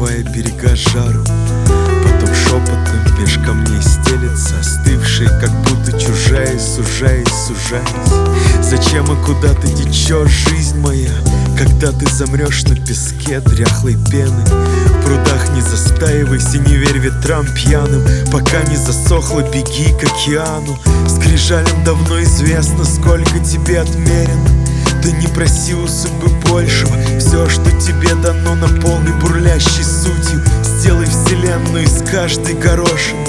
обдавая берега жару. Потом шепотом меж камней стелется Остывший, как будто чужая, сужаясь, сужаясь. Зачем и куда ты течешь, жизнь моя? Когда ты замрешь на песке дряхлой пены? В прудах не застаивайся, не верь ветрам пьяным. Пока не засохло, беги к океану. Скрижалям давно известно, сколько тебе отмерено да не проси у судьбы большего. Все, что тебе дано, наполни бурлящей сутью. Сделай вселенную из каждой горошины.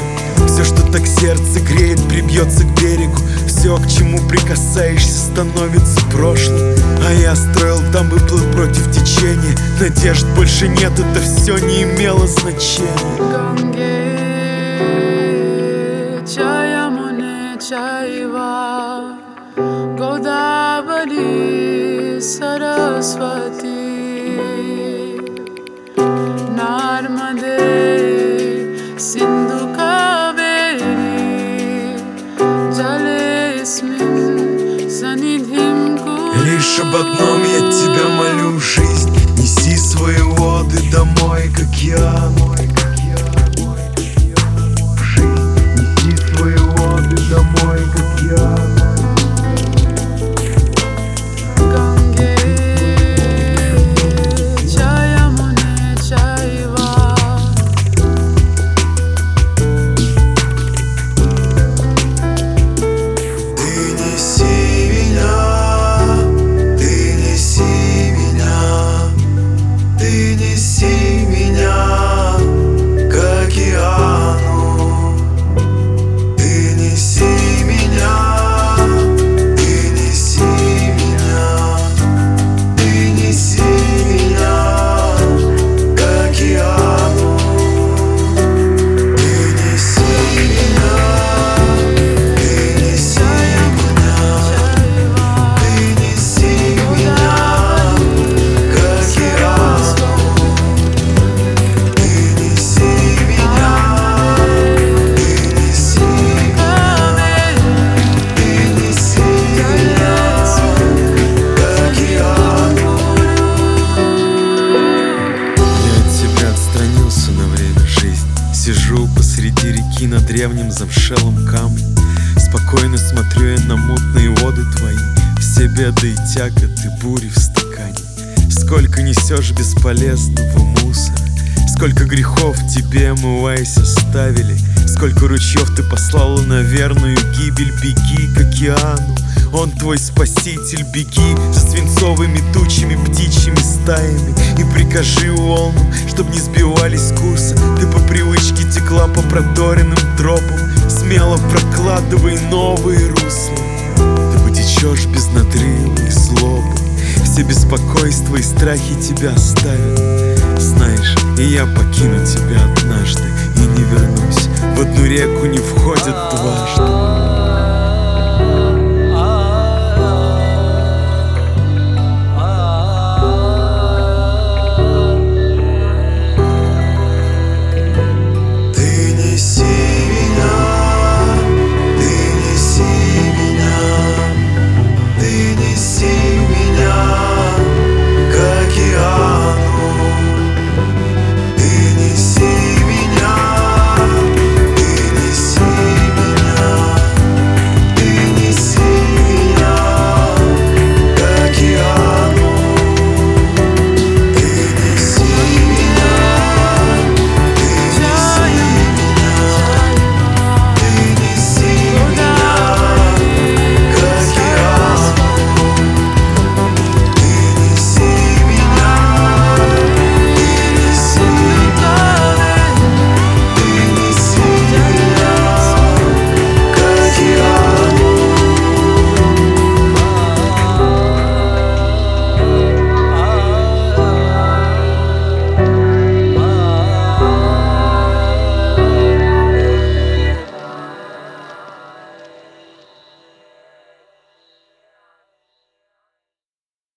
Все, что так сердце греет, прибьется к берегу. Все, к чему прикасаешься, становится прошлым. А я строил там и плыл против течения. Надежд больше нет, это все не имело значения सरस्वती नर्मदे सिन्धु कावेरी जलेऽस्मिन् सन्निधिं कुरु Лишь об одном я тебя молю, жизнь древнем замшелом камне Спокойно смотрю я на мутные воды твои. Все беды и тяготы, бури в стакане. Сколько несешь бесполезного мусора. Сколько грехов тебе, омываясь, оставили Сколько ручьев ты послала на верную гибель? Беги к океану, он твой спаситель. Беги за свинцовыми тучами, птичьими стаями. И прикажи волнам, чтоб не сбивались курса. Ты по привычке текла по проторенным тропам. Смело прокладывай новые русла. Ты потечешь без надрыва и злобы. Все беспокойства и страхи тебя оставят. Знаешь, и я покину тебя однажды И не вернусь В одну реку не входят дважды